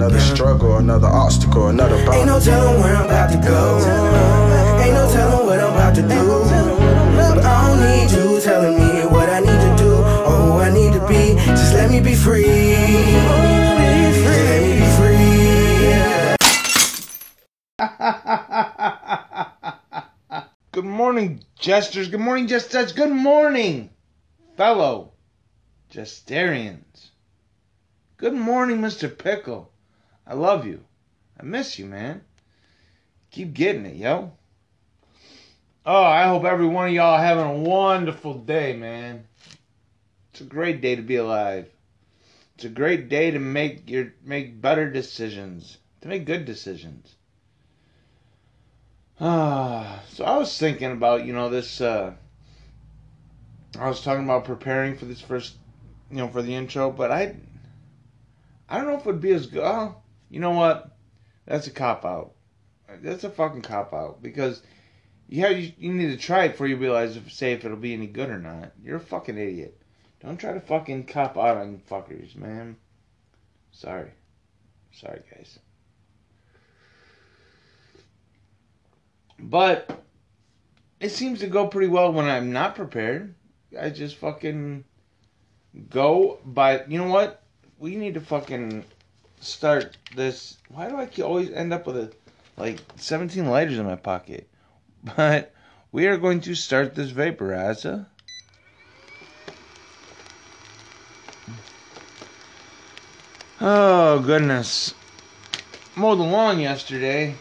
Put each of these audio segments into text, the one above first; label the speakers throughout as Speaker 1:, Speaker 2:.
Speaker 1: Another struggle, another obstacle, another bound.
Speaker 2: Ain't no telling where I'm about to go. Ain't no telling what I'm about to do. But I don't need you telling me what I need to do or who I need to be. Just let me be free. Just let me be free.
Speaker 3: Good morning, jesters. Good morning, jesters. Good morning, fellow jestarians. Good morning, Mr. Pickle. I love you. I miss you, man. Keep getting it, yo. Oh, I hope every one of y'all having a wonderful day, man. It's a great day to be alive. It's a great day to make your make better decisions, to make good decisions. Ah, so I was thinking about, you know, this uh I was talking about preparing for this first, you know, for the intro, but I I don't know if it would be as good. Oh, you know what? That's a cop out. That's a fucking cop out because you have you, you need to try it before you realize if say if it'll be any good or not. You're a fucking idiot. Don't try to fucking cop out on fuckers, man. Sorry. Sorry, guys. But it seems to go pretty well when I'm not prepared. I just fucking go by. You know what? We need to fucking start this. Why do I always end up with a like 17 lighters in my pocket? But we are going to start this vaporizer. Oh goodness! Mowed the lawn yesterday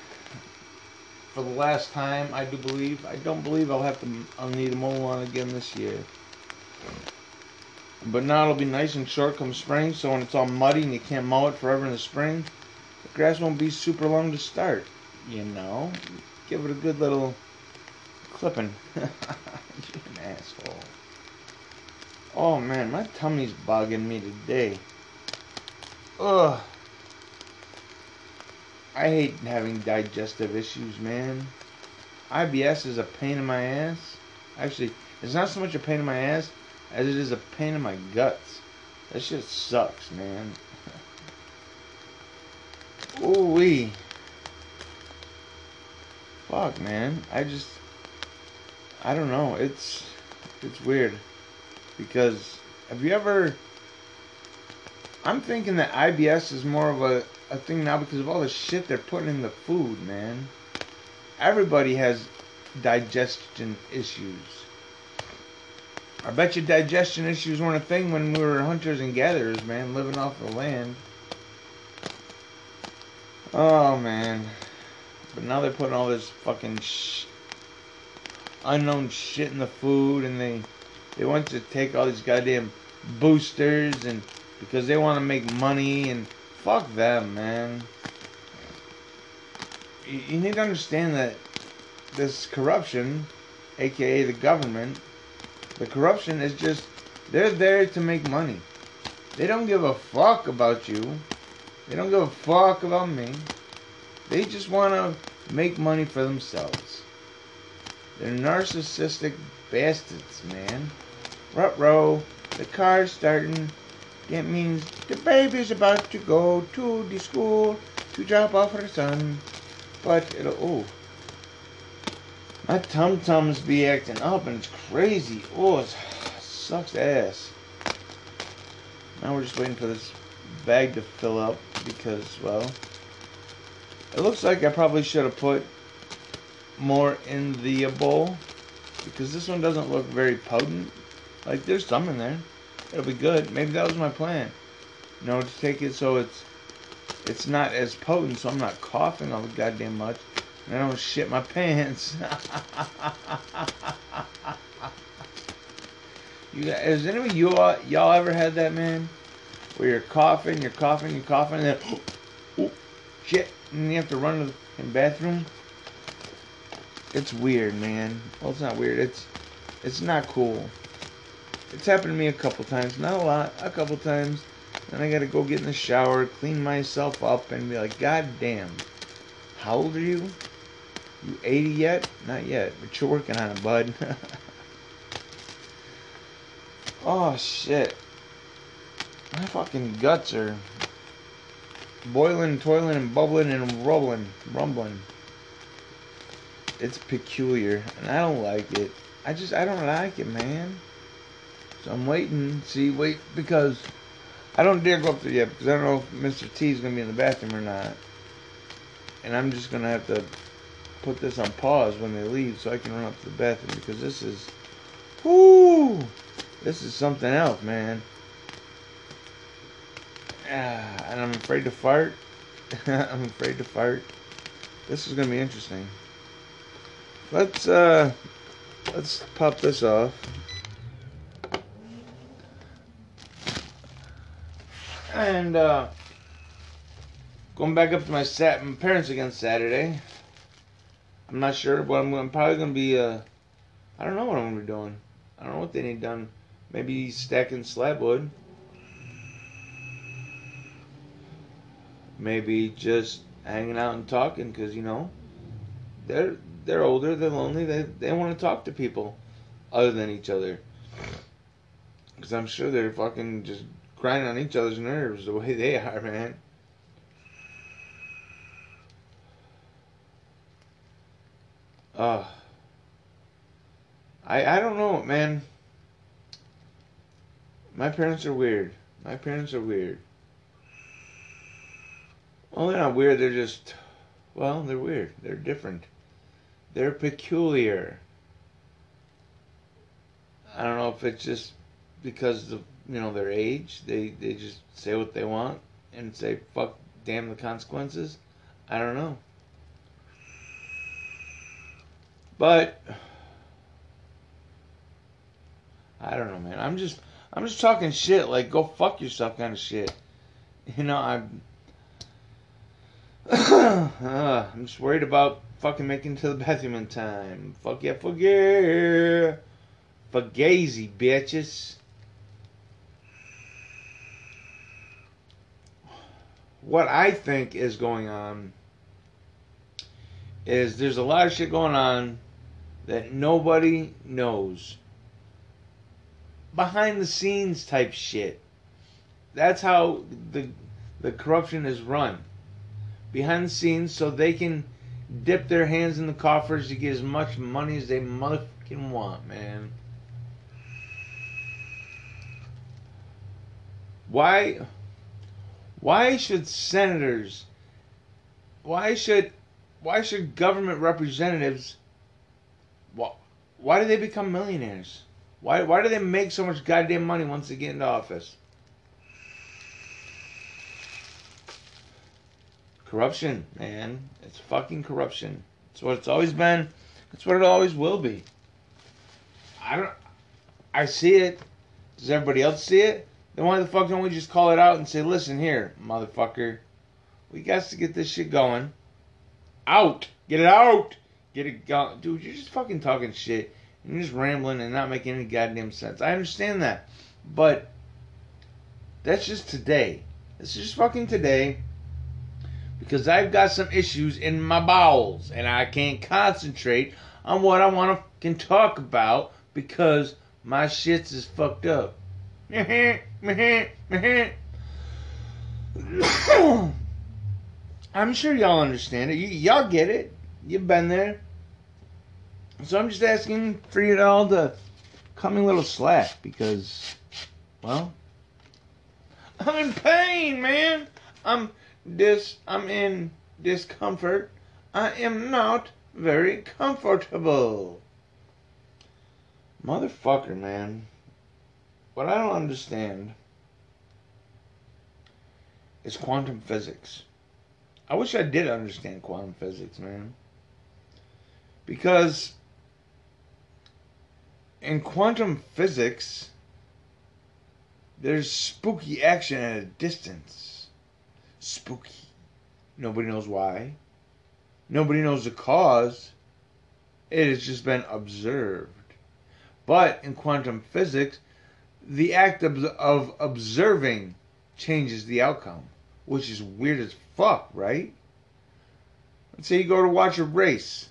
Speaker 3: for the last time. I do believe. I don't believe I'll have to. I'll need to mow the lawn again this year. But now it'll be nice and short come spring. So when it's all muddy and you can't mow it forever in the spring, the grass won't be super long to start. You know, give it a good little clipping. You're an asshole. Oh man, my tummy's bugging me today. Ugh. I hate having digestive issues, man. IBS is a pain in my ass. Actually, it's not so much a pain in my ass as it is a pain in my guts. That shit sucks, man. Ooh wee. Fuck, man. I just, I don't know. It's, it's weird because have you ever? I'm thinking that IBS is more of a, a thing now because of all the shit they're putting in the food, man. Everybody has digestion issues. I bet you digestion issues weren't a thing when we were hunters and gatherers, man, living off the land. Oh, man. But now they're putting all this fucking sh- unknown shit in the food, and they they want to take all these goddamn boosters, and because they want to make money, and fuck them, man. You, you need to understand that this corruption, aka the government, the corruption is just they're there to make money. They don't give a fuck about you. They don't give a fuck about me. They just want to make money for themselves. They're narcissistic bastards, man. Rut-row, the car's starting. That means the baby's about to go to the school to drop off her son. But it'll, oh. My tum tums be acting up and it's crazy. Oh, it sucks ass. Now we're just waiting for this bag to fill up because, well, it looks like I probably should have put more in the bowl because this one doesn't look very potent. Like there's some in there. It'll be good. Maybe that was my plan. You know, to take it so it's it's not as potent, so I'm not coughing all the goddamn much. I don't shit my pants. you guys, has any of you all, y'all ever had that man? Where you're coughing, you're coughing, you're coughing, and then oh, shit, and you have to run to the bathroom. It's weird, man. Well, it's not weird. It's it's not cool. It's happened to me a couple times, not a lot, a couple times. Then I gotta go get in the shower, clean myself up, and be like, God damn, how old are you? You 80 yet? Not yet, but you're working on it, bud. oh shit. My fucking guts are boiling, toiling, and bubbling and rumbling, rumbling. It's peculiar, and I don't like it. I just, I don't like it, man. So I'm waiting, see, wait, because I don't dare go up there yet because I don't know if Mr. T is gonna be in the bathroom or not, and I'm just gonna have to put this on pause when they leave so I can run up to the bathroom because this is, whoo, this is something else, man. Ah, and I'm afraid to fart. I'm afraid to fart. This is gonna be interesting. Let's uh, let's pop this off. And uh, going back up to my sat my parents again Saturday. I'm not sure, but I'm, I'm probably gonna be uh, I don't know what I'm gonna be doing. I don't know what they need done. Maybe stacking slab wood. Maybe just hanging out and talking, cause you know, they're they're older, they're lonely, they they want to talk to people other than each other. Cause I'm sure they're fucking just grinding on each other's nerves the way they are, man. Uh, I I don't know, man. My parents are weird. My parents are weird. Well, they're not weird. They're just, well, they're weird. They're different. They're peculiar. I don't know if it's just because of you know their age. They they just say what they want and say fuck, damn the consequences. I don't know. But I don't know, man. I'm just I'm just talking shit like go fuck yourself kind of shit. You know, I'm uh, I'm just worried about fucking making it to the bathroom in time. Fuck yeah, fuck yeah. Fugazi, bitches. What I think is going on is there's a lot of shit going on that nobody knows. Behind the scenes type shit. That's how the the corruption is run. Behind the scenes so they can dip their hands in the coffers to get as much money as they motherfucking want, man. Why why should senators why should why should government representatives why, why do they become millionaires? Why why do they make so much goddamn money once they get into office? Corruption, man. It's fucking corruption. It's what it's always been. It's what it always will be. I don't I see it. Does everybody else see it? Then why the fuck don't we just call it out and say, listen here, motherfucker. We got to get this shit going. Out. Get it out. Get. Dude, you're just fucking talking shit. And you're just rambling and not making any goddamn sense. I understand that. But that's just today. This is just fucking today. Because I've got some issues in my bowels. And I can't concentrate on what I want to can talk about because my shit's is fucked up. I'm sure y'all understand it. Y- y'all get it. You've been there. So I'm just asking for you all to cut me a little slack because, well, I'm in pain, man. I'm dis. I'm in discomfort. I am not very comfortable. Motherfucker, man. What I don't understand is quantum physics. I wish I did understand quantum physics, man. Because in quantum physics, there's spooky action at a distance. Spooky. Nobody knows why. Nobody knows the cause. It has just been observed. But in quantum physics, the act of, of observing changes the outcome, which is weird as fuck, right? Let's say you go to watch a race.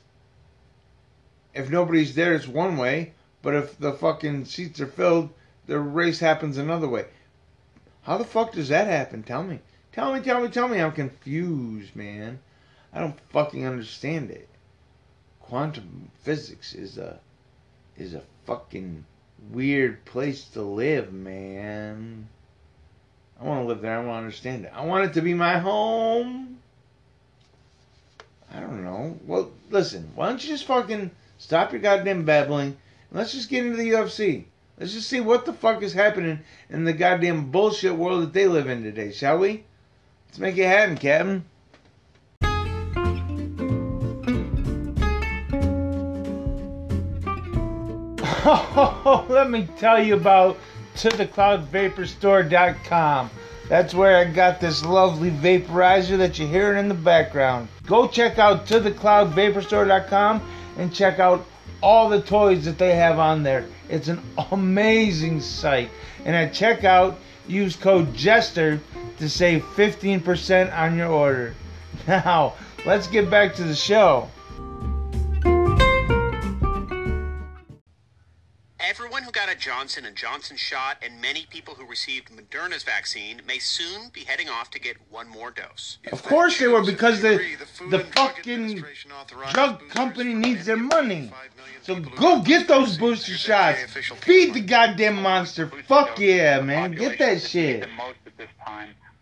Speaker 3: If nobody's there, it's one way, but if the fucking seats are filled, the race happens another way. How the fuck does that happen? Tell me. Tell me, tell me, tell me. I'm confused, man. I don't fucking understand it. Quantum physics is a is a fucking weird place to live, man. I want to live there. I want to understand it. I want it to be my home. I don't know. Well, listen. Why don't you just fucking stop your goddamn babbling? Let's just get into the UFC. Let's just see what the fuck is happening in the goddamn bullshit world that they live in today, shall we? Let's make it happen, Captain. Oh, Let me tell you about tothecloudvaporstore.com. That's where I got this lovely vaporizer that you're hearing in the background. Go check out tothecloudvaporstore.com and check out all the toys that they have on there. It's an amazing site. And at checkout, use code JESTER to save 15% on your order. Now, let's get back to the show.
Speaker 4: Everyone who got a Johnson and Johnson shot and many people who received Moderna's vaccine may soon be heading off to get one more dose.
Speaker 3: Of course they were because the the fucking drug company needs their money. So go get those booster shots. Feed the goddamn monster. Fuck yeah, man. Get that shit.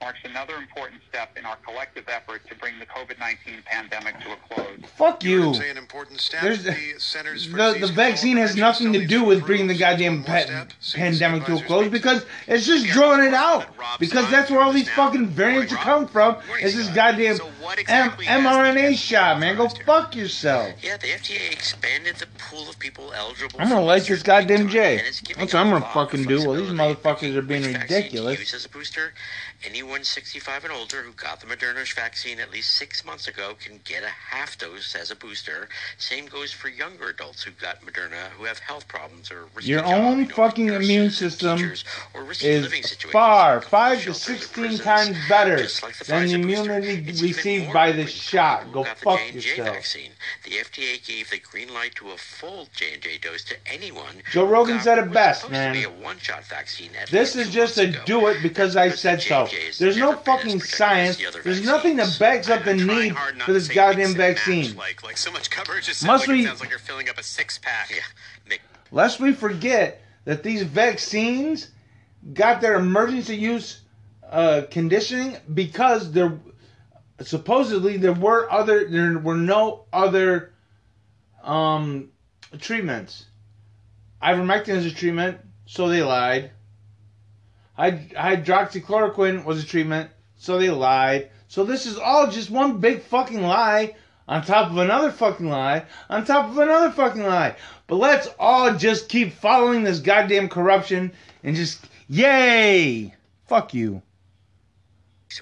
Speaker 5: The most at this time marks another important step in our collective effort to bring the COVID-19 pandemic to a close.
Speaker 3: Fuck you.
Speaker 6: Say an important step.
Speaker 3: There's
Speaker 6: the Centers for
Speaker 3: the, the vaccine has nothing to do with bringing the goddamn pa-
Speaker 6: step.
Speaker 3: Pandemic to a close because it's just drawing it out. Because that's where all these fucking variants are coming from. Is this goddamn
Speaker 4: So what
Speaker 3: M-
Speaker 4: exactly has the
Speaker 3: mRNA shot, man. Go fuck yourself.
Speaker 4: Yeah, the FDA expanded the pool of people eligible.
Speaker 3: I'm gonna
Speaker 4: for
Speaker 3: light
Speaker 4: boosters
Speaker 3: this goddamn J.
Speaker 4: and it's giving
Speaker 3: That's what I'm gonna fucking do. Well, these motherfuckers are being
Speaker 4: which vaccine to
Speaker 3: ridiculous.
Speaker 4: Use as a booster. Anyone 65 and older who got the Moderna vaccine at least six months ago can get a half dose as a booster. Same goes for younger adults who got Moderna who have health problems or risky
Speaker 3: Your own
Speaker 4: know,
Speaker 3: fucking immune system
Speaker 4: or risky
Speaker 3: is far, five to 16
Speaker 4: prisons.
Speaker 3: times better
Speaker 4: like the
Speaker 3: than the
Speaker 4: booster,
Speaker 3: immunity received by the shot. Go fuck
Speaker 4: J&J
Speaker 3: yourself.
Speaker 4: Vaccine. The FDA gave the green light to a full J&J dose to anyone.
Speaker 3: Joe Rogan said it best, man.
Speaker 4: Be a one-shot vaccine
Speaker 3: This is just a
Speaker 4: ago.
Speaker 3: do it because I said so.
Speaker 4: J&J
Speaker 3: There's no
Speaker 4: never been as
Speaker 3: fucking science.
Speaker 4: the other
Speaker 3: There's nothing that backs up the need for this goddamn
Speaker 6: mix match,
Speaker 3: vaccine.
Speaker 6: Like, like so much coverage just
Speaker 3: Must
Speaker 6: like
Speaker 3: we-
Speaker 6: it sounds like you're filling up a six pack.
Speaker 4: Yeah, Nick,
Speaker 3: Lest we forget that these vaccines got their emergency use uh, conditioning because there supposedly there were other there were no other um, treatments. Ivermectin is a treatment, so they lied. Hyd- hydroxychloroquine was a treatment, so they lied. So this is all just one big fucking lie on top of another fucking lie on top of another fucking lie. But let's all just keep following this goddamn corruption and just yay! Fuck you.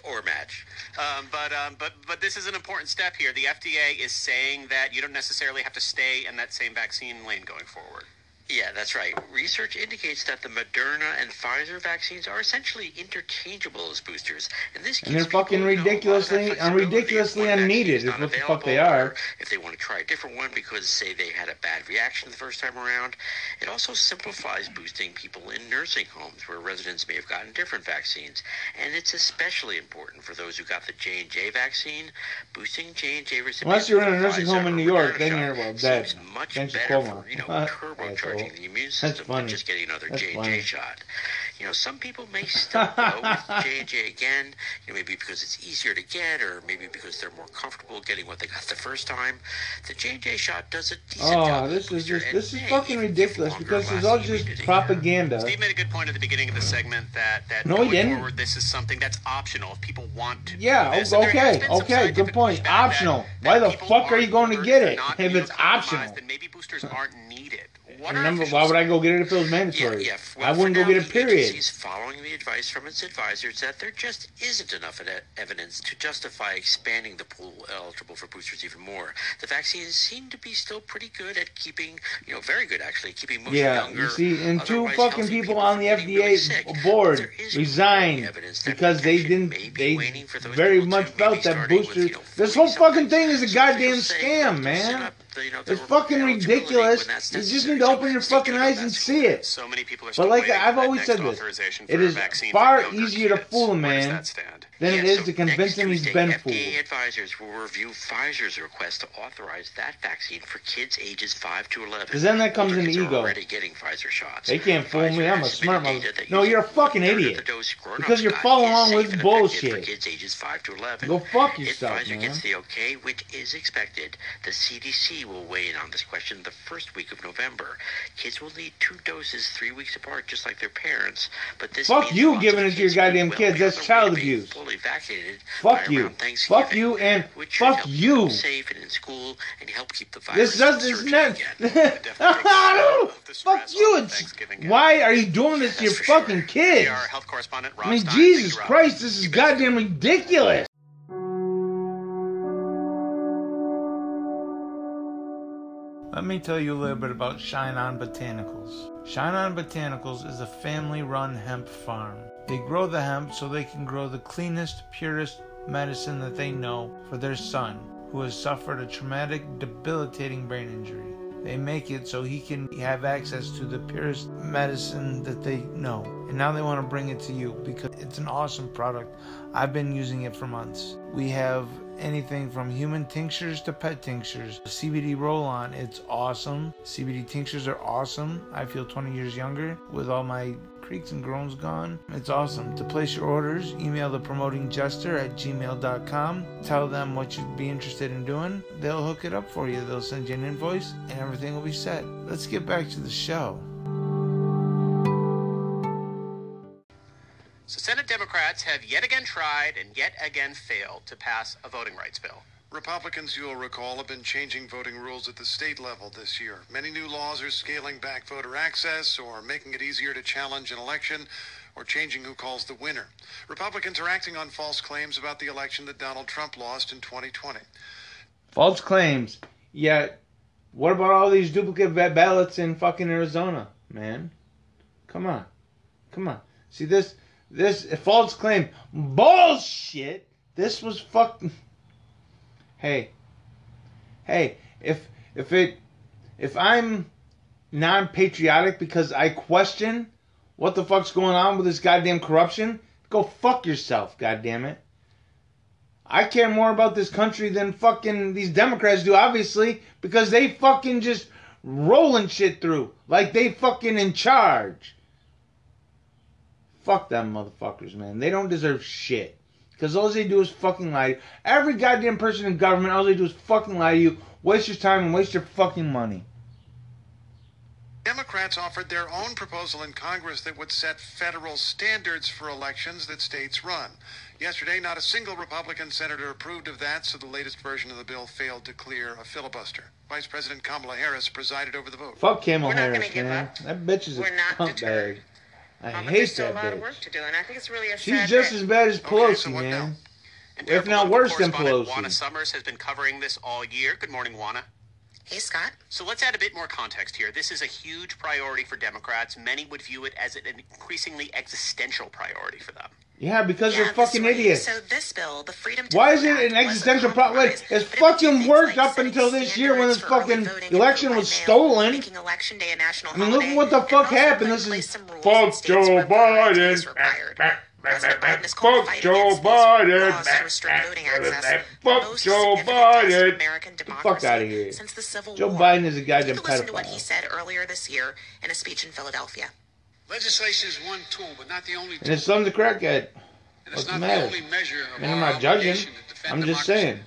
Speaker 4: or match.
Speaker 6: Um, but um, but but this is an important step here. The FDA is saying that you don't necessarily have to stay in that same vaccine lane going forward.
Speaker 4: Yeah, that's right. Research indicates that the Moderna and Pfizer vaccines are essentially interchangeable as boosters, and this
Speaker 3: And they're fucking
Speaker 4: people, you know, a lot of
Speaker 3: ridiculously-
Speaker 4: if
Speaker 3: ridiculously unneeded
Speaker 4: is
Speaker 3: what the fuck they are.
Speaker 4: If they want to try a different one because, say, they had a bad reaction the first time around, it also simplifies boosting people in nursing homes where residents may have gotten different vaccines, and it's especially important for those who got the J and J vaccine. Boosting J and J recipients
Speaker 3: Unless you're in a nursing home in New York, then you're, well, dead.
Speaker 4: much
Speaker 3: Thanks
Speaker 4: better for you know
Speaker 3: Huh? Asshole.
Speaker 4: the immune
Speaker 3: That's
Speaker 4: system
Speaker 3: funny.
Speaker 4: than just getting another
Speaker 3: That's
Speaker 4: J and
Speaker 3: funny.
Speaker 4: J shot. You know, some people may still go with J and J again. You know, maybe because it's easier to get, or maybe because they're more comfortable getting what they got the first time. The J and J shot does a decent
Speaker 3: Oh,
Speaker 4: job.
Speaker 3: this is just this is fucking ridiculous because it's all just
Speaker 4: immunity.
Speaker 3: propaganda.
Speaker 6: Steve made a good point at the beginning of the segment that that
Speaker 3: No, he
Speaker 6: going
Speaker 3: didn't.
Speaker 6: forward, this is something that's optional if people want to. do
Speaker 3: Yeah,
Speaker 6: this.
Speaker 3: o-
Speaker 6: And there has
Speaker 3: okay, okay, good point.
Speaker 6: pushback that-
Speaker 3: Optional.
Speaker 6: that
Speaker 3: Why the fuck are you going to get it if it's optional?
Speaker 6: Then maybe boosters aren't needed. Are
Speaker 3: why would I go get it if it was mandatory?
Speaker 4: yeah.
Speaker 3: I
Speaker 4: Well,
Speaker 3: wouldn't
Speaker 4: for
Speaker 3: go get it, period.
Speaker 4: agency's following the advice from its advisors that there just isn't enough evidence to justify expanding the pool eligible for boosters even more. The vaccines seem to be still pretty good at keeping, you know, very good actually, keeping most
Speaker 3: Yeah,
Speaker 4: younger.
Speaker 3: you see, and two fucking people
Speaker 4: people
Speaker 3: on the
Speaker 4: getting really
Speaker 3: FDA
Speaker 4: sick.
Speaker 3: board resigned
Speaker 4: growing evidence that
Speaker 3: because they didn't. They very much felt that boosters.
Speaker 4: you know,
Speaker 3: This whole fucking thing is a goddamn scam, man.
Speaker 4: You know,
Speaker 3: It's fucking ridiculous. You just need to open your fucking eyes and see it.
Speaker 6: So many people are
Speaker 3: But like I've always said this, it is far easier to fool a man than it
Speaker 4: Yeah,
Speaker 3: is
Speaker 4: so
Speaker 3: to convince him he's been
Speaker 4: FDA
Speaker 3: fooled.
Speaker 4: advisors will review Pfizer's request to authorize that vaccine for kids ages 5 to 11.
Speaker 3: Because then that comes
Speaker 4: Older kids are
Speaker 3: ego.
Speaker 4: already getting Pfizer shots.
Speaker 3: They can't fool me. I'm a smart mother. No, you're a fucking idiot.
Speaker 4: the
Speaker 3: Because you're following along with bullshit.
Speaker 4: For kids ages 5 to 11.
Speaker 3: Go fuck
Speaker 4: If Pfizer
Speaker 3: man.
Speaker 4: gets the okay, which is expected, the CDC will weigh in on this question the first week of November. Kids will need two doses three weeks apart, just like their parents. But this
Speaker 3: Fuck you giving it to your goddamn kids. That's child abuse.
Speaker 4: Fully vaccinated
Speaker 3: Fuck
Speaker 4: by
Speaker 3: you.
Speaker 4: around Thanksgiving,
Speaker 3: Fuck you and
Speaker 4: which
Speaker 3: fuck
Speaker 4: help
Speaker 3: you.
Speaker 4: them safe and in school and help keep the virus
Speaker 3: This does
Speaker 4: from
Speaker 3: this
Speaker 4: surging
Speaker 3: not.
Speaker 4: again.
Speaker 3: Fuck you! Why are you doing this to your
Speaker 6: That's for sure.
Speaker 3: fucking kids?
Speaker 6: Our health correspondent, Rob
Speaker 3: I mean,
Speaker 6: Stein.
Speaker 3: Jesus
Speaker 6: Thank you, Rob.
Speaker 3: Christ, this is goddamn ridiculous. Let me tell you a little bit about Shine On Botanicals. Shine On Botanicals is a family run hemp farm. They grow the hemp so they can grow the cleanest, purest medicine that they know for their son, who has suffered a traumatic, debilitating brain injury. They make it so he can have access to the purest medicine that they know. And now they want to bring it to you because it's an awesome product. I've been using it for months. We have anything from human tinctures to pet tinctures. CBD roll on, it's awesome. CBD tinctures are awesome. I feel 20 years younger with all my creaks and groans gone. It's awesome. To place your orders, email the promoting jester at gmail.com. Tell them what you'd be interested in doing. They'll hook it up for you. They'll send you an invoice and everything will be set. Let's get back to the show.
Speaker 6: So Senate Democrats have yet again tried and yet again failed to pass a voting rights bill.
Speaker 7: Republicans, you'll recall, have been changing voting rules at the state level this year. Many new laws are scaling back voter access or making it easier to challenge an election or changing who calls the winner. Republicans are acting on false claims about the election that Donald Trump lost in 2020.
Speaker 3: False claims. Yet, what about all these duplicate ballots in fucking Arizona, man? Come on. Come on. See this this false claim bullshit. This was fucking Hey. Hey, if if it if I'm non-patriotic because I question what the fuck's going on with this goddamn corruption, go fuck yourself, goddamn it. I care more about this country than fucking these Democrats do, obviously, because they fucking just rolling shit through like they fucking in charge. Fuck them motherfuckers, man. They don't deserve shit. Because all they do is fucking lie. to you. Every goddamn person in government, all they do is fucking lie to you, waste your time, and waste your fucking money.
Speaker 7: Democrats offered their own proposal in Congress that would set federal standards for elections that states run. Yesterday, not a single Republican senator approved of that, so the latest version of the bill failed to clear a filibuster. Vice President Kamala Harris presided over the vote.
Speaker 3: Fuck Kamala
Speaker 8: We're not gonna
Speaker 3: Harris,
Speaker 8: give
Speaker 3: man.
Speaker 8: up.
Speaker 3: That bitch is a
Speaker 8: We're not
Speaker 3: cunt
Speaker 8: deterred.
Speaker 3: bag. I
Speaker 8: Um,
Speaker 3: hate
Speaker 8: still
Speaker 3: that
Speaker 8: a lot of
Speaker 3: bitch.
Speaker 8: work to do, and I think it's really a
Speaker 3: She's
Speaker 8: sad
Speaker 3: just
Speaker 8: that-
Speaker 3: as bad as
Speaker 7: Okay,
Speaker 3: Pelosi,
Speaker 7: so what
Speaker 3: man.
Speaker 7: now?
Speaker 6: And
Speaker 3: If not worse than Pelosi.
Speaker 6: Juana Summers has been covering this all year. Good morning, Juana.
Speaker 8: Hey, Scott.
Speaker 6: So let's add a bit more context here. This is a huge priority for Democrats. Many would view it as an increasingly existential priority for them.
Speaker 3: Yeah, because
Speaker 8: Yeah,
Speaker 3: they're fucking
Speaker 8: right.
Speaker 3: idiots.
Speaker 8: So this bill, the Freedom to
Speaker 3: Why is it an existential problem?
Speaker 8: compromise,
Speaker 3: It's
Speaker 8: but it would do
Speaker 3: fucking worked
Speaker 8: like
Speaker 3: up until this year when this fucking election was
Speaker 8: mail,
Speaker 3: stolen.
Speaker 8: Making election day a national
Speaker 3: I mean, look
Speaker 8: holiday,
Speaker 3: what the fuck happened. This is
Speaker 8: some rules in
Speaker 3: fuck Joe
Speaker 8: where voter ID is
Speaker 3: Biden.
Speaker 8: Required. Biden has called
Speaker 3: Fuck
Speaker 8: fighting
Speaker 3: Joe
Speaker 8: against these laws to
Speaker 3: Biden.
Speaker 8: voting access, the
Speaker 3: Fuck
Speaker 8: most
Speaker 3: Joe
Speaker 8: significant test of
Speaker 3: Biden.
Speaker 8: American
Speaker 3: Get the fuck
Speaker 8: democracy
Speaker 3: outta here.
Speaker 8: since the Civil
Speaker 3: Joe
Speaker 8: War.
Speaker 3: Biden is a goddamn
Speaker 8: Take a listen to what he said earlier this year in a speech in Philadelphia.
Speaker 9: Legislation is one tool, but not the only
Speaker 3: And
Speaker 9: tool.
Speaker 3: his son's a crackhead.
Speaker 9: and
Speaker 3: What's
Speaker 9: it's
Speaker 3: the
Speaker 9: not
Speaker 3: matter?
Speaker 9: the only measure of
Speaker 3: I mean, I'm not judging.
Speaker 9: obligation to defend
Speaker 3: I'm just saying.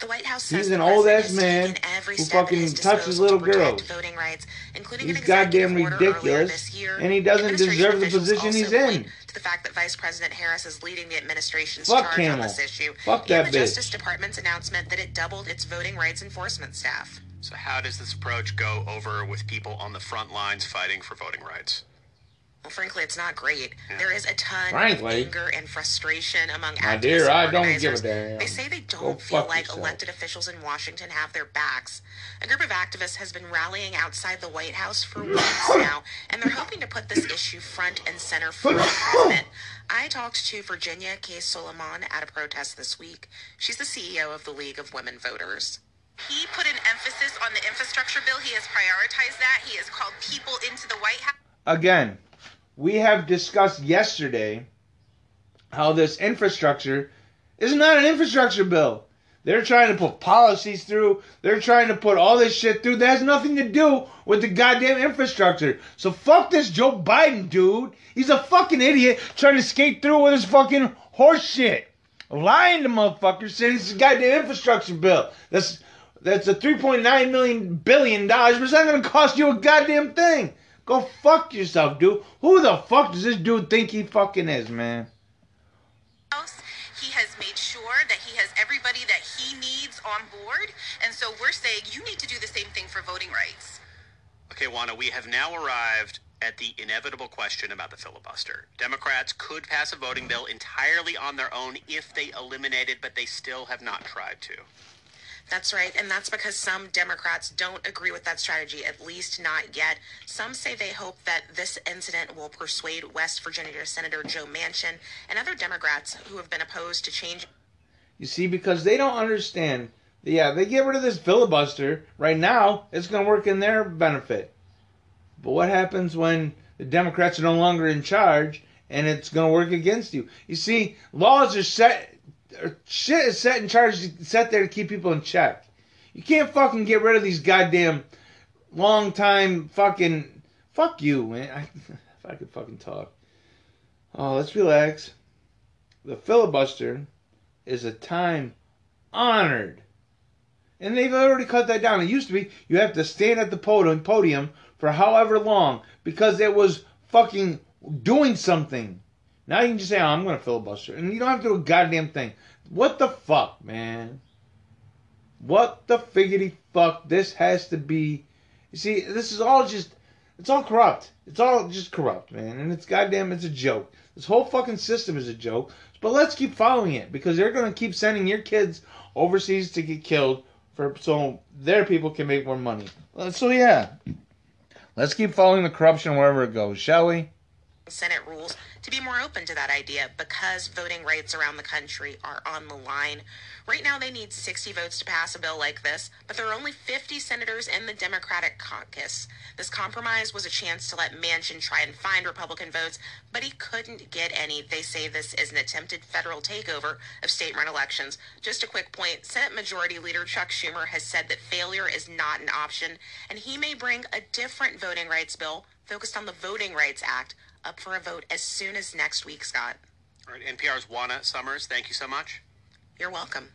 Speaker 8: The White House
Speaker 3: He's an old ass man
Speaker 8: every
Speaker 3: who fucking touches little
Speaker 8: to
Speaker 3: girls.
Speaker 8: Voting rights, including
Speaker 3: He's
Speaker 8: an
Speaker 3: goddamn ridiculous,
Speaker 8: this year.
Speaker 3: and he doesn't deserve the position he's in.
Speaker 8: Point To the fact that Vice President Harris is leading the administration's
Speaker 3: Fuck
Speaker 8: charge on this issue,
Speaker 3: Fuck
Speaker 8: and the
Speaker 3: bitch.
Speaker 8: Justice Department's announcement that it doubled its voting rights enforcement staff.
Speaker 6: So how does this approach go over with people on the front lines fighting for voting rights?
Speaker 8: Well, frankly, it's not great. There is a ton
Speaker 3: Frankly.
Speaker 8: of anger and frustration among
Speaker 3: My
Speaker 8: activists
Speaker 3: dear, I
Speaker 8: and
Speaker 3: don't
Speaker 8: organizers.
Speaker 3: give a damn.
Speaker 8: They say they don't feel like
Speaker 3: yourself.
Speaker 8: elected officials in Washington have their backs. A group of activists has been rallying outside the White House for weeks now, and they're hoping to put this issue front and center for the president. I talked to Virginia K. Solomon at a protest this week. She's the CEO of the League of Women Voters.
Speaker 10: He put an emphasis on the infrastructure bill. He has prioritized that. He has called people into the White House.
Speaker 3: Again, we have discussed yesterday how this infrastructure is not an infrastructure bill. They're trying to put policies through. They're trying to put all this shit through that has nothing to do with the goddamn infrastructure. So fuck this Joe Biden dude. He's a fucking idiot trying to skate through with his fucking horse shit. Lying to motherfuckers saying it's a goddamn infrastructure bill. That's that's a 3.9 million billion dollars, but it's not gonna cost you a goddamn thing. Go fuck yourself, dude. Who the fuck does this dude think he fucking is, man?
Speaker 10: He has made sure that he has everybody that he needs on board. And so we're saying you need to do the same thing for voting rights.
Speaker 6: Okay, Juana, we have now arrived at the inevitable question about the filibuster. Democrats could pass a voting bill entirely on their own if they eliminated, but they still have not tried to.
Speaker 8: That's right, and that's because some Democrats don't agree with that strategy, at least not yet. Some say they hope that this incident will persuade West Virginia Senator Joe Manchin and other Democrats who have been opposed to change.
Speaker 3: You see, because they don't understand. Yeah, they get rid of this filibuster right now. It's going to work in their benefit. But what happens when the Democrats are no longer in charge and it's going to work against you? You see, laws are set. Shit is set in charge, set there to keep people in check. You can't fucking get rid of these goddamn long time fucking. Fuck you, man. I, if I could fucking talk. Oh, let's relax. The filibuster is a time honored. And they've already cut that down. It used to be you have to stand at the podium, podium for however long because it was fucking doing something. Now you can just say, oh, I'm going to filibuster. And you don't have to do a goddamn thing. What the fuck, man? What the figgity fuck? This has to be. You see, this is all just. It's all corrupt. It's all just corrupt, man. And it's goddamn, it's a joke. This whole fucking system is a joke. But let's keep following it because they're going to keep sending your kids overseas to get killed for so their people can make more money. Uh, So yeah, let's keep following the corruption wherever it goes, shall we?
Speaker 8: Senate rules to be more open to that idea because voting rights around the country are on the line. Right now, they need 60 votes to pass a bill like this, but there are only 50 senators in the Democratic caucus. This compromise was a chance to let Manchin try and find Republican votes, but he couldn't get any. They say this is an attempted federal takeover of state run elections. Just a quick point Senate Majority Leader Chuck Schumer has said that failure is not an option, and he may bring a different voting rights bill focused on the Voting Rights Act up for a vote as soon as next week, Scott.
Speaker 6: All right, NPR's Juana Summers, thank you so much.
Speaker 8: You're welcome.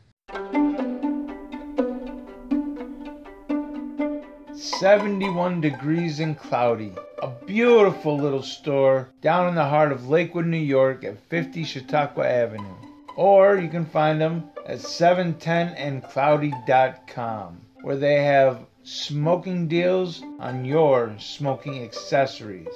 Speaker 3: 71 degrees and cloudy. A beautiful little store down in the heart of Lakewood, New York at 50 Chautauqua Avenue. Or you can find them at 710andcloudy.com where they have smoking deals on your smoking accessories.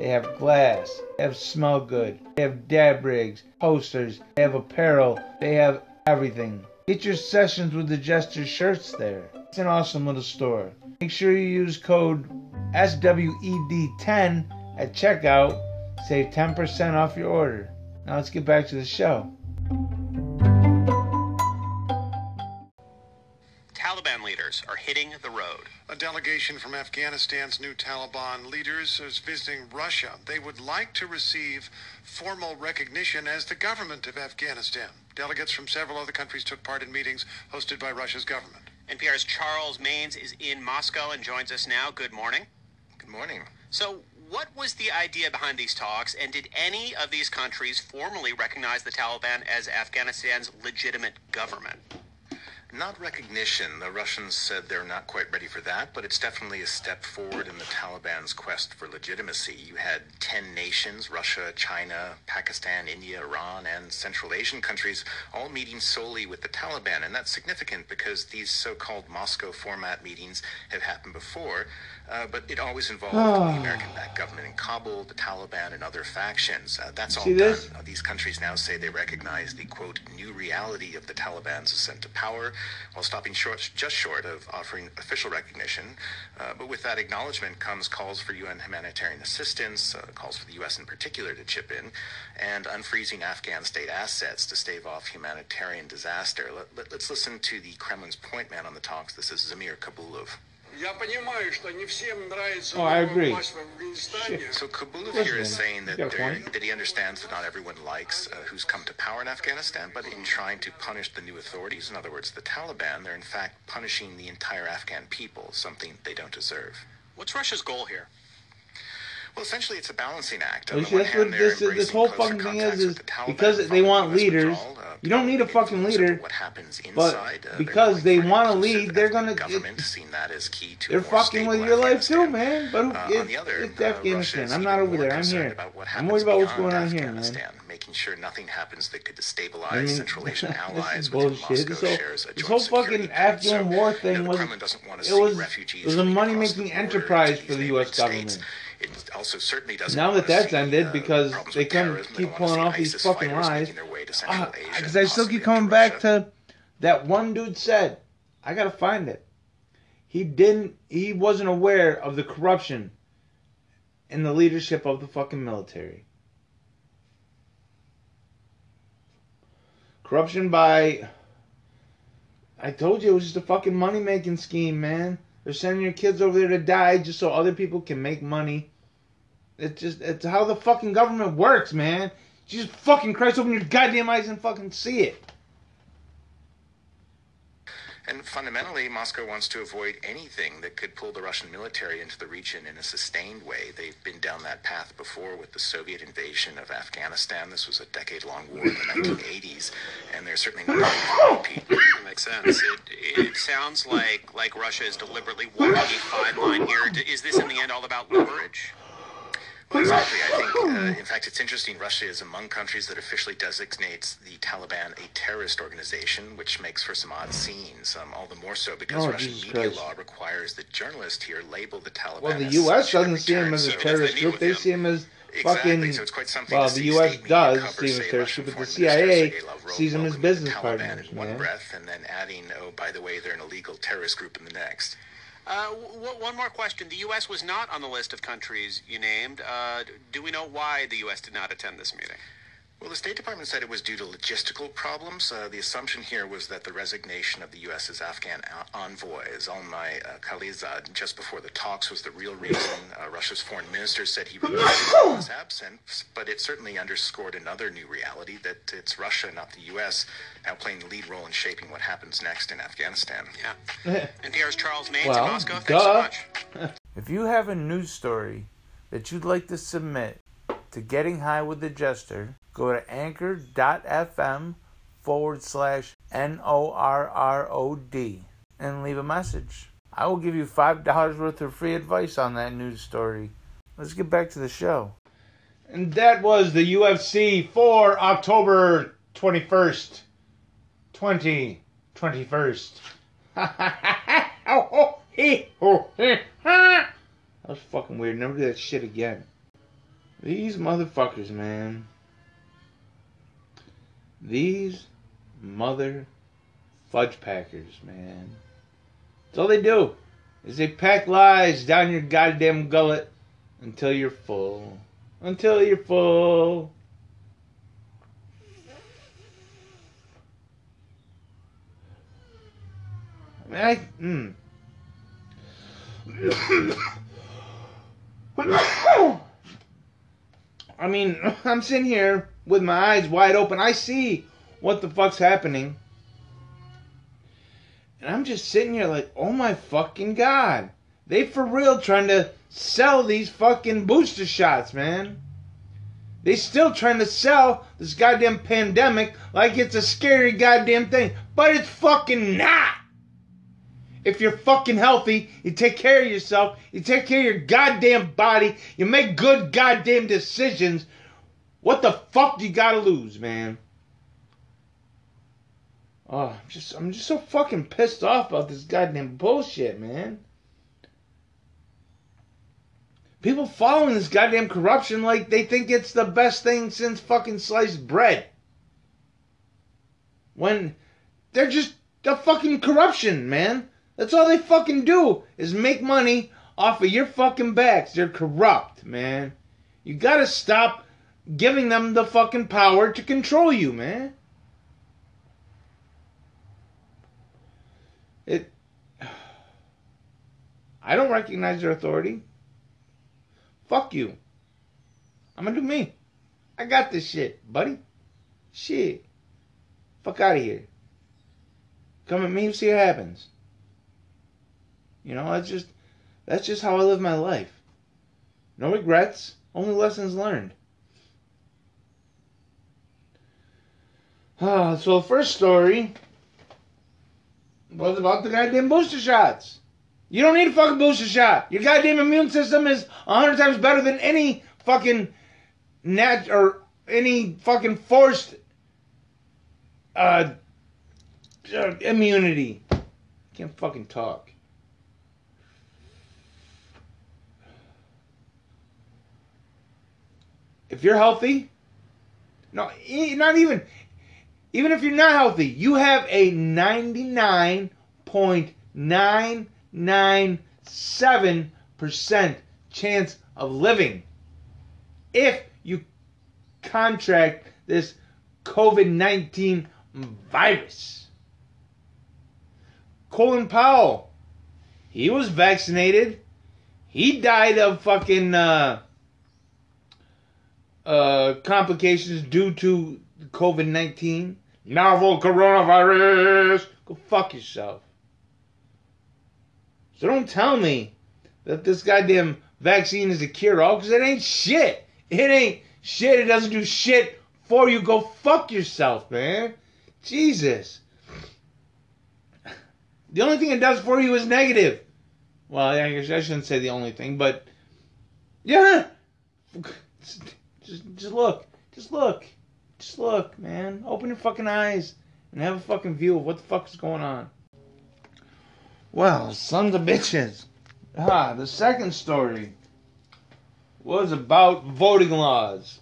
Speaker 3: They have glass, they have smell good, they have dab rigs, posters, they have apparel, they have everything. Get your sessions with the Jester shirts there. It's an awesome little store. Make sure you use code SWED10 at checkout. Save 10% off your order. Now let's get back to the show.
Speaker 6: Leaders are hitting the road.
Speaker 7: A delegation from Afghanistan's new Taliban leaders is visiting Russia. They would like to receive formal recognition as the government of Afghanistan. Delegates from several other countries took part in meetings hosted by Russia's government.
Speaker 6: NPR's Charles Maynes is in Moscow and joins us now. Good morning.
Speaker 11: Good morning.
Speaker 6: So, what was the idea behind these talks, and did any of these countries formally recognize the Taliban as Afghanistan's legitimate government?
Speaker 11: Not recognition. The Russians said they're not quite ready for that, but it's definitely a step forward in the Taliban's quest for legitimacy. You had 10 nations Russia, China, Pakistan, India, Iran, and Central Asian countries all meeting solely with the Taliban. And that's significant because these so called Moscow format meetings have happened before, uh, but it always involved the American backed government in Kabul, the Taliban, and other factions. Uh, that's all
Speaker 3: See
Speaker 11: done. Uh, these countries now say they recognize the quote new reality of the Taliban's ascent to power, while stopping short, just short of offering official recognition. Uh, but with that acknowledgement comes calls for UN humanitarian assistance, uh, calls for the U.S. in particular to chip in, and unfreezing Afghan state assets to stave off humanitarian disaster. Let, let, let's listen to the Kremlin's point man on the talks. This is Zamir Kabulov.
Speaker 9: Я понимаю, что не всем нравится
Speaker 3: Oh, I
Speaker 9: новая
Speaker 3: agree.
Speaker 9: власть в Афганистане.
Speaker 11: So Kabulov
Speaker 3: Listen,
Speaker 11: here is saying
Speaker 3: you
Speaker 11: that,
Speaker 3: got a
Speaker 11: there,
Speaker 3: point.
Speaker 11: that he understands that not everyone likes uh, who's come to power in Afghanistan, but in trying to punish the new authorities, in other words, the Taliban, they're in fact punishing the entire Afghan people, something they don't deserve.
Speaker 6: What's Russia's goal here?
Speaker 11: Well, essentially, it's a balancing act. On
Speaker 3: that's what this this whole fucking thing is is
Speaker 11: the Taliban
Speaker 3: because they want leaders.
Speaker 11: withdrawal, uh,
Speaker 3: You don't need a fucking leader,
Speaker 11: What happens
Speaker 3: but
Speaker 11: inside, uh, they're
Speaker 3: because they want to lead, they're gonna.
Speaker 11: government,
Speaker 3: It,
Speaker 11: seeing that as key to
Speaker 3: they're fucking with your life too, man. But who,
Speaker 11: Uh,
Speaker 3: it,
Speaker 11: on the other,
Speaker 3: it's
Speaker 11: uh,
Speaker 3: Afghanistan. I'm not over there. I'm here. I'm worried about what's going on here, man.
Speaker 11: Making sure nothing happens that could destabilize
Speaker 3: I mean,
Speaker 11: Central Asian
Speaker 3: this
Speaker 11: allies
Speaker 3: is
Speaker 11: with whom
Speaker 3: bullshit. This whole, this whole fucking. Afghan war thing was
Speaker 11: doesn't want to
Speaker 3: it was it was a money making enterprise for the U.S. government.
Speaker 11: It also certainly doesn't
Speaker 3: Now that that's ended
Speaker 11: uh,
Speaker 3: because they couldn't keep pulling off these fucking lies.
Speaker 11: making their way to Central Asia
Speaker 3: Because
Speaker 11: and
Speaker 3: I still keep coming back to that one dude said, I gotta find it. He didn't. He wasn't aware of the corruption in the leadership of the fucking military. Corruption by. I told you it was just a fucking money making scheme, man. They're sending your kids over there to die just so other people can make money. It's just it's how the fucking government works, man. Jesus fucking Christ, open your goddamn eyes and fucking see it.
Speaker 11: And fundamentally, Moscow wants to avoid anything that could pull the Russian military into the region in a sustained way. They've been down that path before with the Soviet invasion of Afghanistan. This was a decade long war in the 1980s, and they're certainly not ready to repeat.
Speaker 6: That makes sense. It, it sounds like like Russia is deliberately walking a fine line here. Is this in the end all about leverage?
Speaker 11: Exactly. I think, uh, in fact, it's interesting. Russia is among countries that officially designates the Taliban a terrorist organization, which makes for some odd scenes. Um, all the more so because
Speaker 3: Oh,
Speaker 11: Russian
Speaker 3: Jesus
Speaker 11: media
Speaker 3: Christ.
Speaker 11: law requires that journalists here label the Taliban.
Speaker 3: Well, the U.S. doesn't see him
Speaker 11: return,
Speaker 3: as a
Speaker 11: so-
Speaker 3: terrorist group. They see him as
Speaker 11: Exactly,
Speaker 3: fucking.
Speaker 11: so it's quite something
Speaker 3: Well, the U.S. does see him as a terrorist group, but the CIA sees them as business
Speaker 11: Taliban
Speaker 3: partners,
Speaker 11: in one
Speaker 3: man.
Speaker 11: breath, and then adding, oh, by the way, they're an illegal terrorist group in the next.
Speaker 6: Uh, w- one more question. The U.S. was not on the list of countries you named. Uh, do we know why the U.S. did not attend this meeting?
Speaker 11: Well, the State Department said it was due to logistical problems. Uh, the assumption here was that the resignation of the U.S.'s Afghan o- envoy, Zalmay uh, Khalilzad, just before the talks was the real reason. Uh, Russia's foreign minister said he regretted his absence, but it certainly underscored another new reality that it's Russia, not the U.S., now playing the lead role in shaping what happens next in Afghanistan.
Speaker 6: Yeah. NPR's Charles Maynes
Speaker 3: Well,
Speaker 6: in Moscow. Thanks so much.
Speaker 3: If you have a news story that you'd like to submit to Getting High with the Jester, go to anchor.fm forward slash N O R R O D and leave a message. I will give you $5 worth of free advice on that news story. Let's get back to the show. And that was the UFC for October 21st, 2021st. that was fucking weird. Never do that shit again. These motherfuckers, man. These mother fudge packers, man. That's all they do. Is they pack lies down your goddamn gullet until you're full. Until you're full. I, mm. I mean, I'm sitting here with my eyes wide open. I see what the fuck's happening. And I'm just sitting here like, oh my fucking god. They for real trying to sell these fucking booster shots, man. They still trying to sell this goddamn pandemic like it's a scary goddamn thing. But it's fucking not. If you're fucking healthy, you take care of yourself, you take care of your goddamn body, you make good goddamn decisions. What the fuck do you gotta lose, man? Oh, I'm just I'm just so fucking pissed off about this goddamn bullshit, man. People following this goddamn corruption like they think it's the best thing since fucking sliced bread. When they're just the fucking corruption, man. That's all they fucking do is make money off of your fucking backs. They're corrupt, man. You gotta stop giving them the fucking power to control you, man. It. I don't recognize their authority. Fuck you. I'm gonna do me. I got this shit, buddy. Shit. Fuck out of here. Come at me, see what happens. You know, that's just that's just how I live my life. No regrets, only lessons learned. Ah, so the first story was about the goddamn booster shots. You don't need a fucking booster shot. Your goddamn immune system is hundred times better than any fucking nat or any fucking forced uh, uh immunity. Can't fucking talk. If you're healthy, no, not even, even if you're not healthy, you have a 99.997% chance of living if you contract this COVID 19 virus. Colin Powell, he was vaccinated. He died of fucking uh, uh, complications due to COVID 19. Novel coronavirus. Go fuck yourself. So don't tell me that this goddamn vaccine is a cure all because it ain't shit. It ain't shit. It doesn't do shit for you. Go fuck yourself, man. Jesus. The only thing it does for you is negative. Well, I guess I shouldn't say the only thing, but yeah. Just, just look. Just look. Just look, man. Open your fucking eyes and have a fucking view of what the fuck is going on. Well, sons of bitches. Ah, the second story was about voting laws.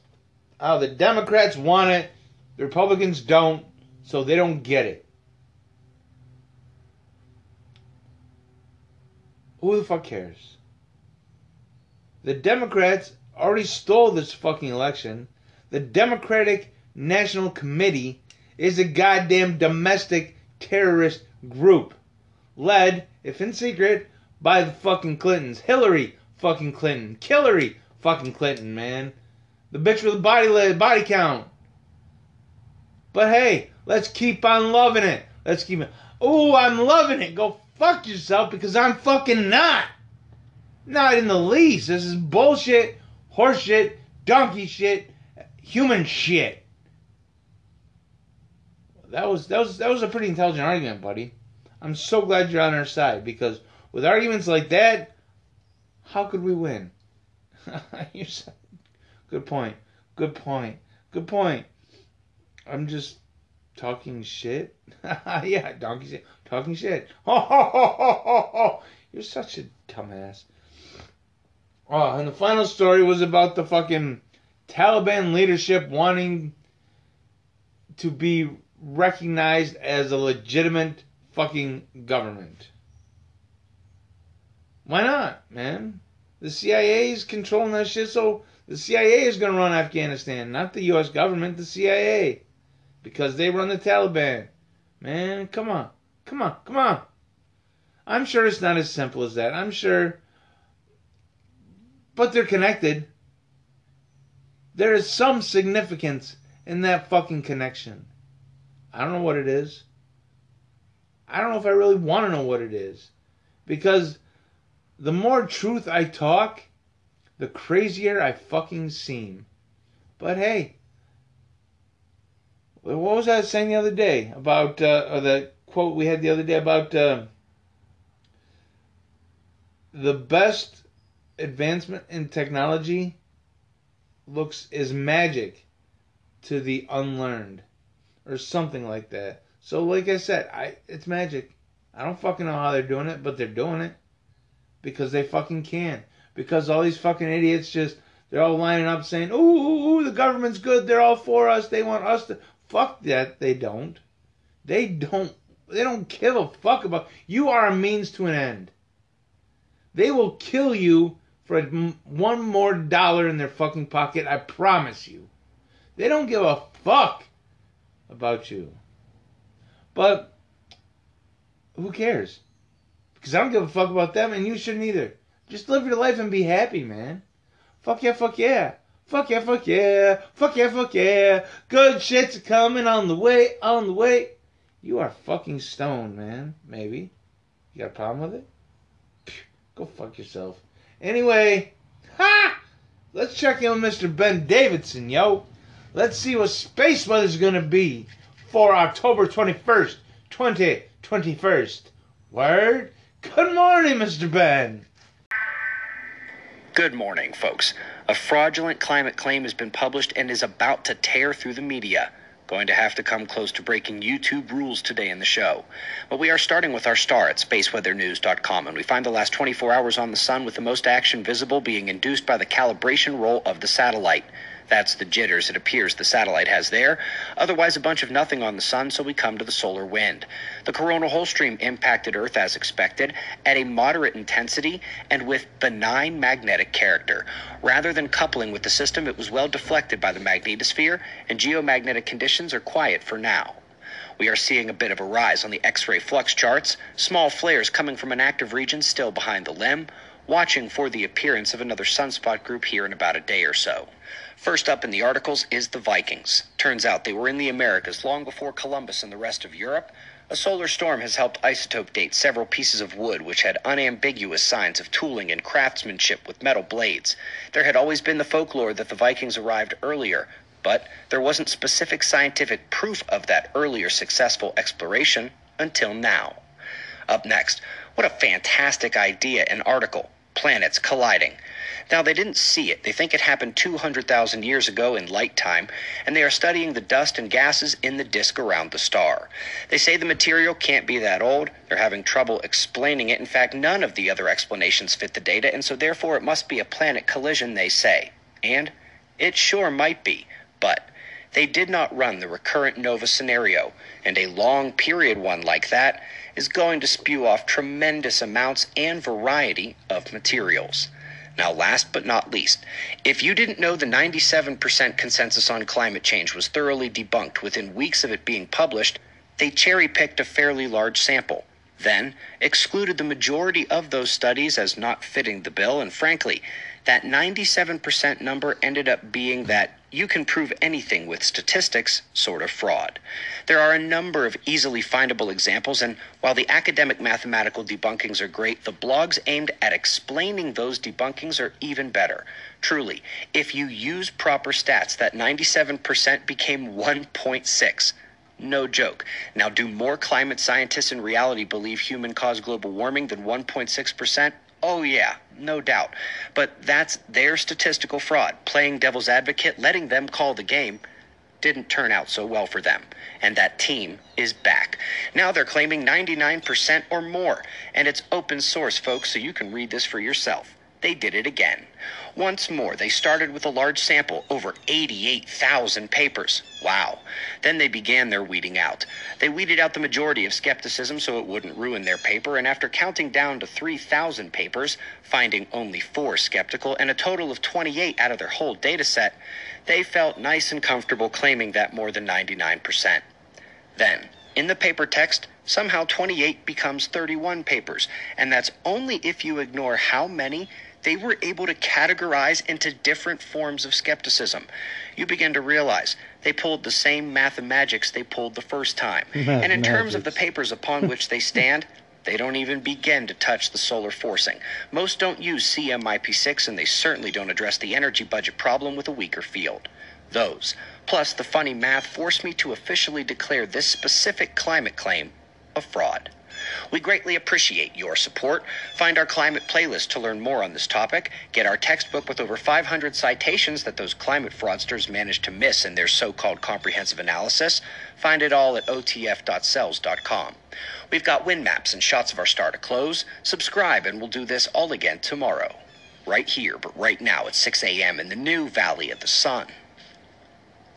Speaker 3: How the Democrats want it, the Republicans don't, so they don't get it. Who the fuck cares? The Democrats already stole this fucking election. The Democratic National Committee is a goddamn domestic terrorist group led, if in secret, by the fucking Clintons. Hillary fucking Clinton. Hillary fucking Clinton, man. The bitch with the body body count. But hey, let's keep on loving it. Let's keep it. Oh, I'm loving it. Go fuck yourself because I'm fucking not. Not in the least. This is bullshit, horseshit, donkey shit, human shit. That was that was that was a pretty intelligent argument, buddy. I'm so glad you're on our side because with arguments like that, how could we win? Good point. Good point. Good point. I'm just talking shit. yeah, donkey shit. Talking shit. Ho, ho, ho, ho, ho, ho. You're such a dumbass. Oh, and the final story was about the fucking Taliban leadership wanting to be recognized as a legitimate fucking government. Why not, man? The CIA is controlling that shit, so the CIA is going to run Afghanistan, not the U.S. government, the CIA. Because they run the Taliban. Man, come on. Come on, come on. I'm sure it's not as simple as that. I'm sure. But they're connected. There is some significance in that fucking connection. I don't know what it is. I don't know if I really want to know what it is. Because the more truth I talk, the crazier I fucking seem. But hey, what was I saying the other day about, uh, or the quote we had the other day about uh, the best advancement in technology looks is magic to the unlearned or something like that. So like I said, I it's magic. I don't fucking know how they're doing it, but they're doing it because they fucking can because all these fucking idiots just they're all lining up saying, "Ooh, ooh, ooh, the government's good. They're all for us. They want us to." Fuck that. They don't. They don't. They don't give a fuck about. You are a means to an end. They will kill you for one more dollar in their fucking pocket. I promise you. They don't give a fuck about you. But who cares? Because I don't give a fuck about them, and you shouldn't either. Just live your life and be happy, man. Fuck yeah, fuck yeah. Fuck yeah, fuck yeah. Fuck yeah, fuck yeah. Good shit's coming on the way, on the way. You are fucking stoned, man. Maybe. You got a problem with it? Go fuck yourself. Anyway, ha! Let's check in with Mr. Ben Davidson, yo. Let's see what space weather's gonna be for October 21st, 2021. Word? Good morning, Mr. Ben.
Speaker 12: Good morning, folks. A fraudulent climate claim has been published and is about to tear through the media. Going to have to come close to breaking YouTube rules today in the show. But we are starting with our star at spaceweathernews.com, and we find the last 24 hours on the sun with the most action visible being induced by the calibration roll of the satellite. That's the jitters it appears the satellite has there. Otherwise, a bunch of nothing on the sun, so we come to the solar wind. The coronal hole stream impacted Earth as expected, at a moderate intensity, and with benign magnetic character. Rather than coupling with the system, it was well deflected by the magnetosphere, and geomagnetic conditions are quiet for now. We are seeing a bit of a rise on the X ray flux charts, small flares coming from an active region still behind the limb, watching for the appearance of another sunspot group here in about a day or so. First up in the articles is the Vikings. Turns out they were in the Americas long before Columbus and the rest of Europe. A solar storm has helped isotope date several pieces of wood which had unambiguous signs of tooling and craftsmanship with metal blades. There had always been the folklore that the Vikings arrived earlier, but there wasn't specific scientific proof of that earlier successful exploration until now. Up next, what a fantastic idea and article planets colliding. Now, they didn't see it. They think it happened 200,000 years ago in light time, and they are studying the dust and gases in the disk around the star. They say the material can't be that old. They're having trouble explaining it. In fact, none of the other explanations fit the data, and so therefore it must be a planet collision, they say. And it sure might be, but they did not run the recurrent nova scenario, and a long period one like that is going to spew off tremendous amounts and variety of materials. Now, last but not least, if you didn't know the 97% consensus on climate change was thoroughly debunked within weeks of it being published, they cherry picked a fairly large sample. Then, excluded the majority of those studies as not fitting the bill, and frankly, that 97% number ended up being that you can prove anything with statistics sort of fraud. There are a number of easily findable examples, and while the academic mathematical debunkings are great, the blogs aimed at explaining those debunkings are even better. Truly, if you use proper stats, that 97% became 1.6. No joke. Now, do more climate scientists in reality believe human caused global warming than 1.6%? Oh, yeah, no doubt. But that's their statistical fraud. Playing devil's advocate, letting them call the game, didn't turn out so well for them. And that team is back. Now they're claiming 99% or more. And it's open source, folks, so you can read this for yourself. They did it again. Once more, they started with a large sample, over 88,000 papers. Wow. Then they began their weeding out. They weeded out the majority of skepticism so it wouldn't ruin their paper, and after counting down to 3,000 papers, finding only four skeptical and a total of 28 out of their whole data set, they felt nice and comfortable claiming that more than 99%. Then, in the paper text, somehow 28 becomes 31 papers, and that's only if you ignore how many they were able to categorize into different forms of skepticism. You begin to realize they pulled the same mathemagics they pulled the first time. and in terms of the papers upon which they stand, they don't even begin to touch the solar forcing. Most don't use CMIP6, and they certainly don't address the energy budget problem with a weaker field. Those, plus the funny math, force me to officially declare this specific climate claim a fraud. We greatly appreciate your support. Find our climate playlist to learn more on this topic. Get our textbook with over 500 citations that those climate fraudsters managed to miss in their so called comprehensive analysis. Find it all at otf.cells.com. We've got wind maps and shots of our star to close. Subscribe, and we'll do this all again tomorrow. Right here, but right now at 6 a.m. in the new Valley of the Sun.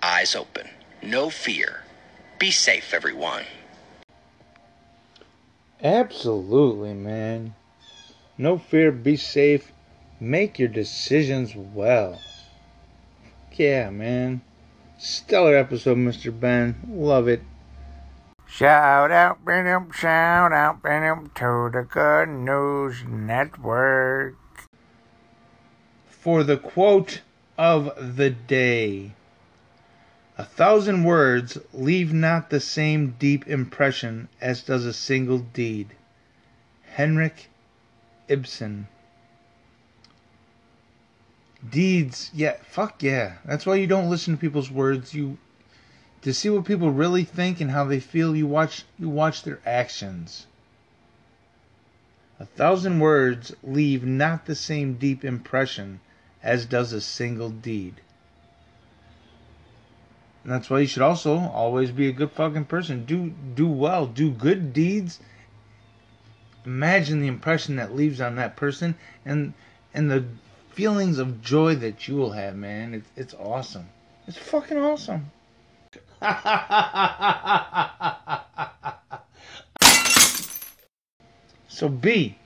Speaker 12: Eyes open. No fear. Be safe, everyone.
Speaker 3: Absolutely, man. No fear, be safe. Make your decisions well. Yeah, man. Stellar episode, Mr. Ben. Love it. Shout out, bam, um, shout out, bam, um, to the Good News Network. For the quote of the day A thousand words leave not the same deep impression as does a single deed. Henrik Ibsen. Deeds, yeah, fuck yeah. That's why you don't listen to people's words. You to see what people really think and how they feel, you watch you watch their actions. A thousand words leave not the same deep impression as does a single deed. And that's why you should also always be a good fucking person. Do do well, do good deeds. Imagine the impression that leaves on that person and and the feelings of joy that you will have, man. It's it's awesome. It's fucking awesome. so be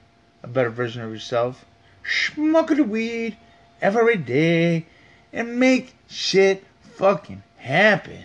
Speaker 3: a better version of yourself. Smoke the weed every day and make shit fucking happen.